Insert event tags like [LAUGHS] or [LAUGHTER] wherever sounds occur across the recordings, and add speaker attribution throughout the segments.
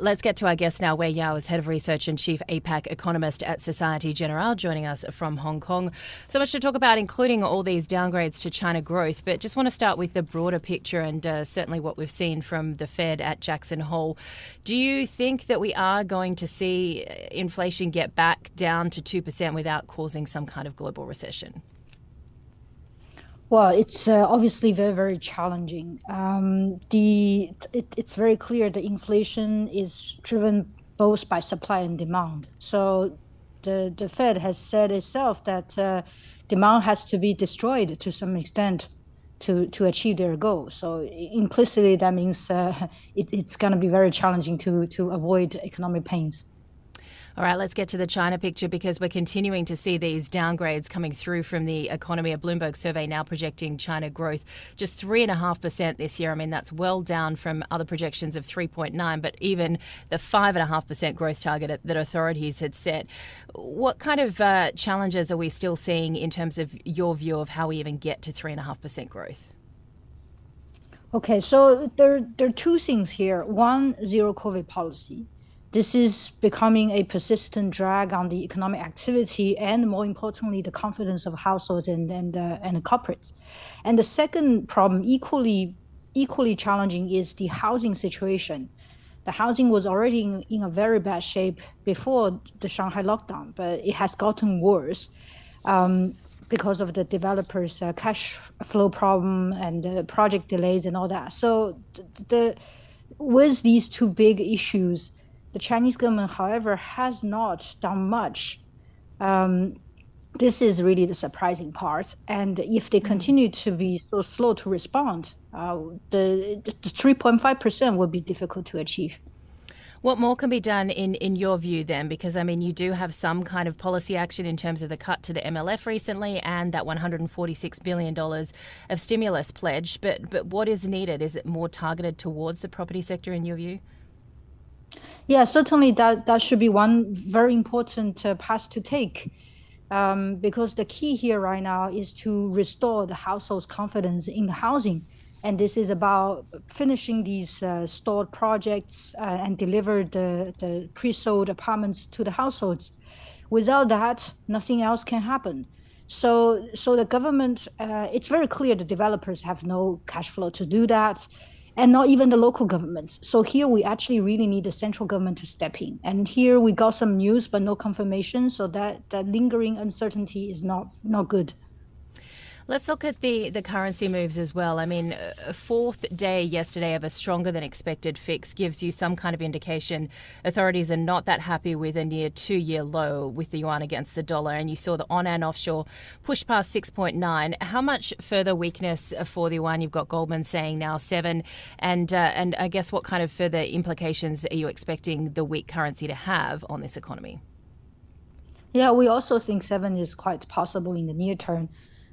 Speaker 1: Let's get to our guest now. Wei Yao is head of research and chief APAC economist at Societe Generale, joining us from Hong Kong. So much to talk about, including all these downgrades to China growth. But just want to start with the broader picture and uh, certainly what we've seen from the Fed at Jackson Hole. Do you think that we are going to see inflation get back down to 2% without causing some kind of global recession?
Speaker 2: Well, it's uh, obviously very, very challenging. Um, the it, it's very clear the inflation is driven both by supply and demand. So the the Fed has said itself that uh, demand has to be destroyed to some extent to to achieve their goal. So implicitly, that means uh, [LAUGHS] it, it's going to be very challenging to to avoid economic pains.
Speaker 1: All right, let's get to the China picture because we're continuing to see these downgrades coming through from the economy. A Bloomberg survey now projecting China growth just 3.5% this year. I mean, that's well down from other projections of 3.9, but even the 5.5% growth target that authorities had set. What kind of uh, challenges are we still seeing in terms of your view of how we even get to 3.5% growth?
Speaker 2: Okay, so there, there are two things here. One, zero COVID policy this is becoming a persistent drag on the economic activity and, more importantly, the confidence of households and and uh, and corporates. And the second problem, equally equally challenging, is the housing situation. The housing was already in, in a very bad shape before the Shanghai lockdown, but it has gotten worse. Um, because of the developers' uh, cash flow problem and the project delays and all that. So, the, the with these two big issues, the Chinese government, however, has not done much. Um, this is really the surprising part. And if they continue to be so slow to respond, uh, the, the 3.5% will be difficult to achieve.
Speaker 1: What more can be done in, in your view then? Because, I mean, you do have some kind of policy action in terms of the cut to the MLF recently and that $146 billion of stimulus pledge. But, but what is needed? Is it more targeted towards the property sector in your view?
Speaker 2: Yeah, certainly that, that should be one very important uh, path to take. Um, because the key here right now is to restore the household's confidence in housing. And this is about finishing these uh, projects uh, and deliver the, the pre sold apartments to the households. Without that, nothing else can happen. So, so the government, uh, it's very clear the developers have no cash flow to do that and not even the local governments. So here we actually really need the central government to step in. And here we got some news but no confirmation, so that that lingering uncertainty is not not good.
Speaker 1: Let's look at the, the currency moves as well. I mean, fourth day yesterday of a stronger than expected fix gives you some kind of indication authorities are not that happy with a near two year low with the yuan against the dollar. And you saw the on and offshore push past 6.9. How much further weakness for the yuan? You've got Goldman saying now seven. And, uh, and I guess what kind of further implications are you expecting the weak currency to have on this economy?
Speaker 2: Yeah, we also think seven is quite possible in the near term.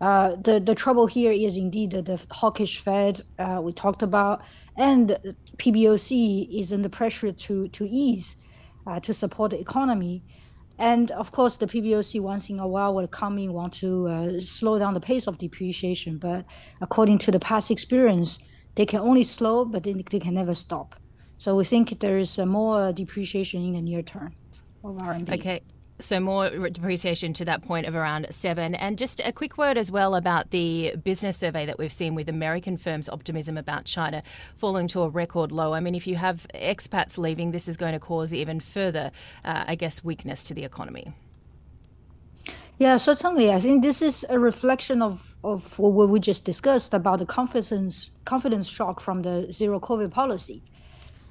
Speaker 2: Uh, the the trouble here is indeed the, the hawkish Fed uh, we talked about, and PBOC is under pressure to to ease uh, to support the economy, and of course the PBOC once in a while will come in want to uh, slow down the pace of depreciation, but according to the past experience, they can only slow, but they, they can never stop. So we think there is more depreciation in the near term of RMB.
Speaker 1: Okay. So more depreciation to that point of around seven. And just a quick word as well about the business survey that we've seen with American firms' optimism about China falling to a record low. I mean, if you have expats leaving, this is going to cause even further, uh, I guess, weakness to the economy.
Speaker 2: Yeah, certainly. I think this is a reflection of, of what we just discussed about the confidence confidence shock from the zero COVID policy.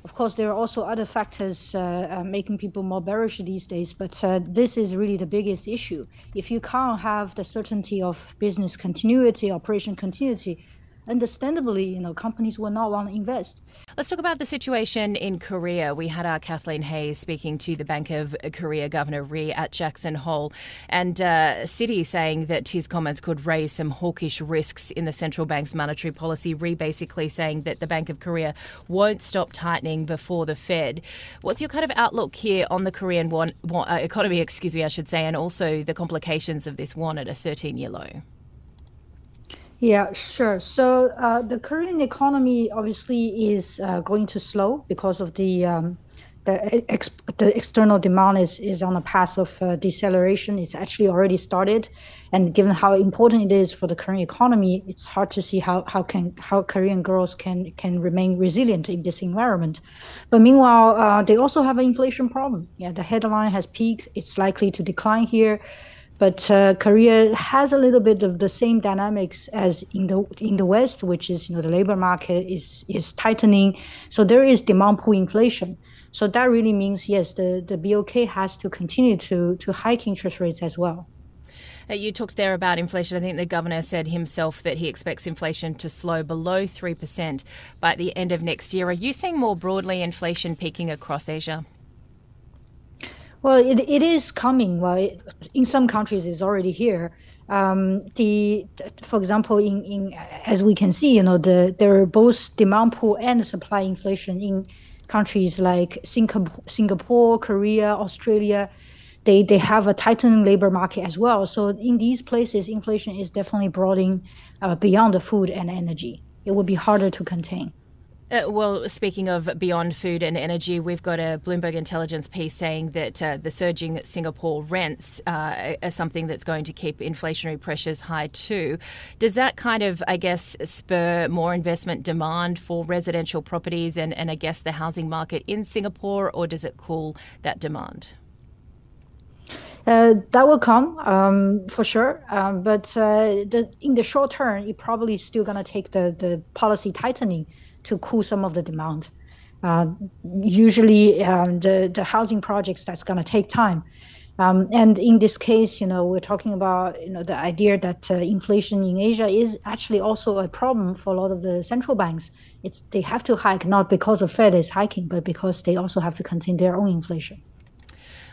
Speaker 2: Of course, there are also other factors uh, uh, making people more bearish these days, but uh, this is really the biggest issue. If you can't have the certainty of business continuity, operation continuity, understandably, you know, companies will not want to invest.
Speaker 1: Let's talk about the situation in Korea. We had our Kathleen Hayes speaking to the Bank of Korea Governor Rhee at Jackson Hole, and uh, Citi saying that his comments could raise some hawkish risks in the central bank's monetary policy. Rhee basically saying that the Bank of Korea won't stop tightening before the Fed. What's your kind of outlook here on the Korean won, won, uh, economy, [LAUGHS] excuse me, I should say, and also the complications of this one at a 13 year low?
Speaker 2: Yeah, sure. So uh, the Korean economy obviously is uh, going to slow because of the um, the, ex- the external demand is, is on a path of uh, deceleration. It's actually already started, and given how important it is for the Korean economy, it's hard to see how, how can how Korean growth can can remain resilient in this environment. But meanwhile, uh, they also have an inflation problem. Yeah, the headline has peaked. It's likely to decline here. But uh, Korea has a little bit of the same dynamics as in the in the West, which is you know the labor market is is tightening, so there is demand pull inflation. So that really means yes, the the BOK has to continue to to hike interest rates as well.
Speaker 1: Uh, you talked there about inflation. I think the governor said himself that he expects inflation to slow below 3% by the end of next year. Are you seeing more broadly inflation peaking across Asia?
Speaker 2: Well, it, it is coming. Well, it, in some countries, it's already here. Um, the, for example, in, in as we can see, you know, the there are both demand pull and supply inflation in countries like Singapore, Singapore, Korea, Australia. They they have a tightening labor market as well. So in these places, inflation is definitely broadening uh, beyond the food and energy. It will be harder to contain.
Speaker 1: Uh, well, speaking of beyond food and energy, we've got a Bloomberg intelligence piece saying that uh, the surging Singapore rents uh, are something that's going to keep inflationary pressures high too. Does that kind of, I guess, spur more investment demand for residential properties and, and I guess the housing market in Singapore, or does it cool that demand?
Speaker 2: Uh, that will come um, for sure, um, but uh, the, in the short term, it probably is still gonna take the the policy tightening to cool some of the demand. Uh, usually, um, the the housing projects that's going to take time. Um, and in this case, you know, we're talking about you know the idea that uh, inflation in Asia is actually also a problem for a lot of the central banks. It's they have to hike not because the Fed is hiking, but because they also have to contain their own inflation.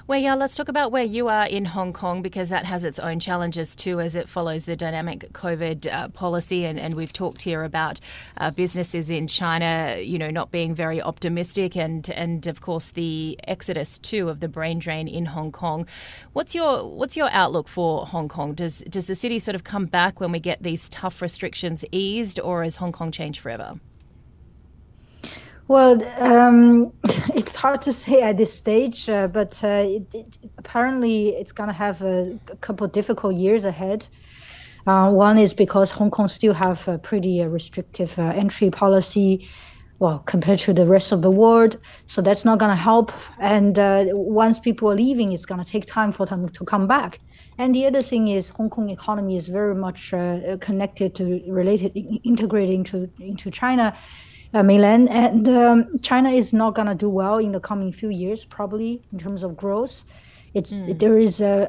Speaker 1: Well, yeah, let's talk about where you are in Hong Kong because that has its own challenges too as it follows the dynamic COVID uh, policy. And, and we've talked here about uh, businesses in China, you know, not being very optimistic and, and of course the exodus too of the brain drain in Hong Kong. What's your what's your outlook for Hong Kong? Does does the city sort of come back when we get these tough restrictions eased or has Hong Kong changed forever?
Speaker 2: Well, um, [LAUGHS] it's hard to say at this stage, uh, but uh, it, it, apparently it's going to have a, a, couple of difficult years ahead. Uh, one is because Hong Kong still have a pretty uh, restrictive uh, entry policy, well, compared to the rest of the world. So that's not going to help. And uh, once people are leaving, it's going to take time for them to come back. And the other thing is Hong Kong economy is very much connected to related, integrated into into China mainland. And um, China is not going to do well in the coming few years, probably in terms of growth. It's mm. there is a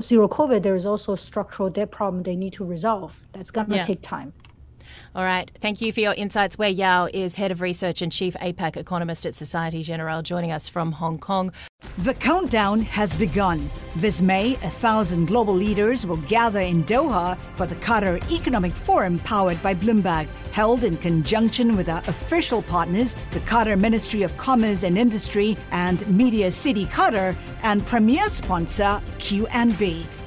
Speaker 2: zero COVID. There is also a structural debt problem they need to resolve. That's going to yeah. take time.
Speaker 1: All right. Thank you for your insights. Wei Yao is Head of Research and Chief APAC Economist at Societe Generale, joining us from Hong Kong.
Speaker 3: The countdown has begun. This May, a thousand global leaders will gather in Doha for the Qatar Economic Forum powered by Bloomberg, held in conjunction with our official partners, the Qatar Ministry of Commerce and Industry and Media City Qatar, and premier sponsor QNB.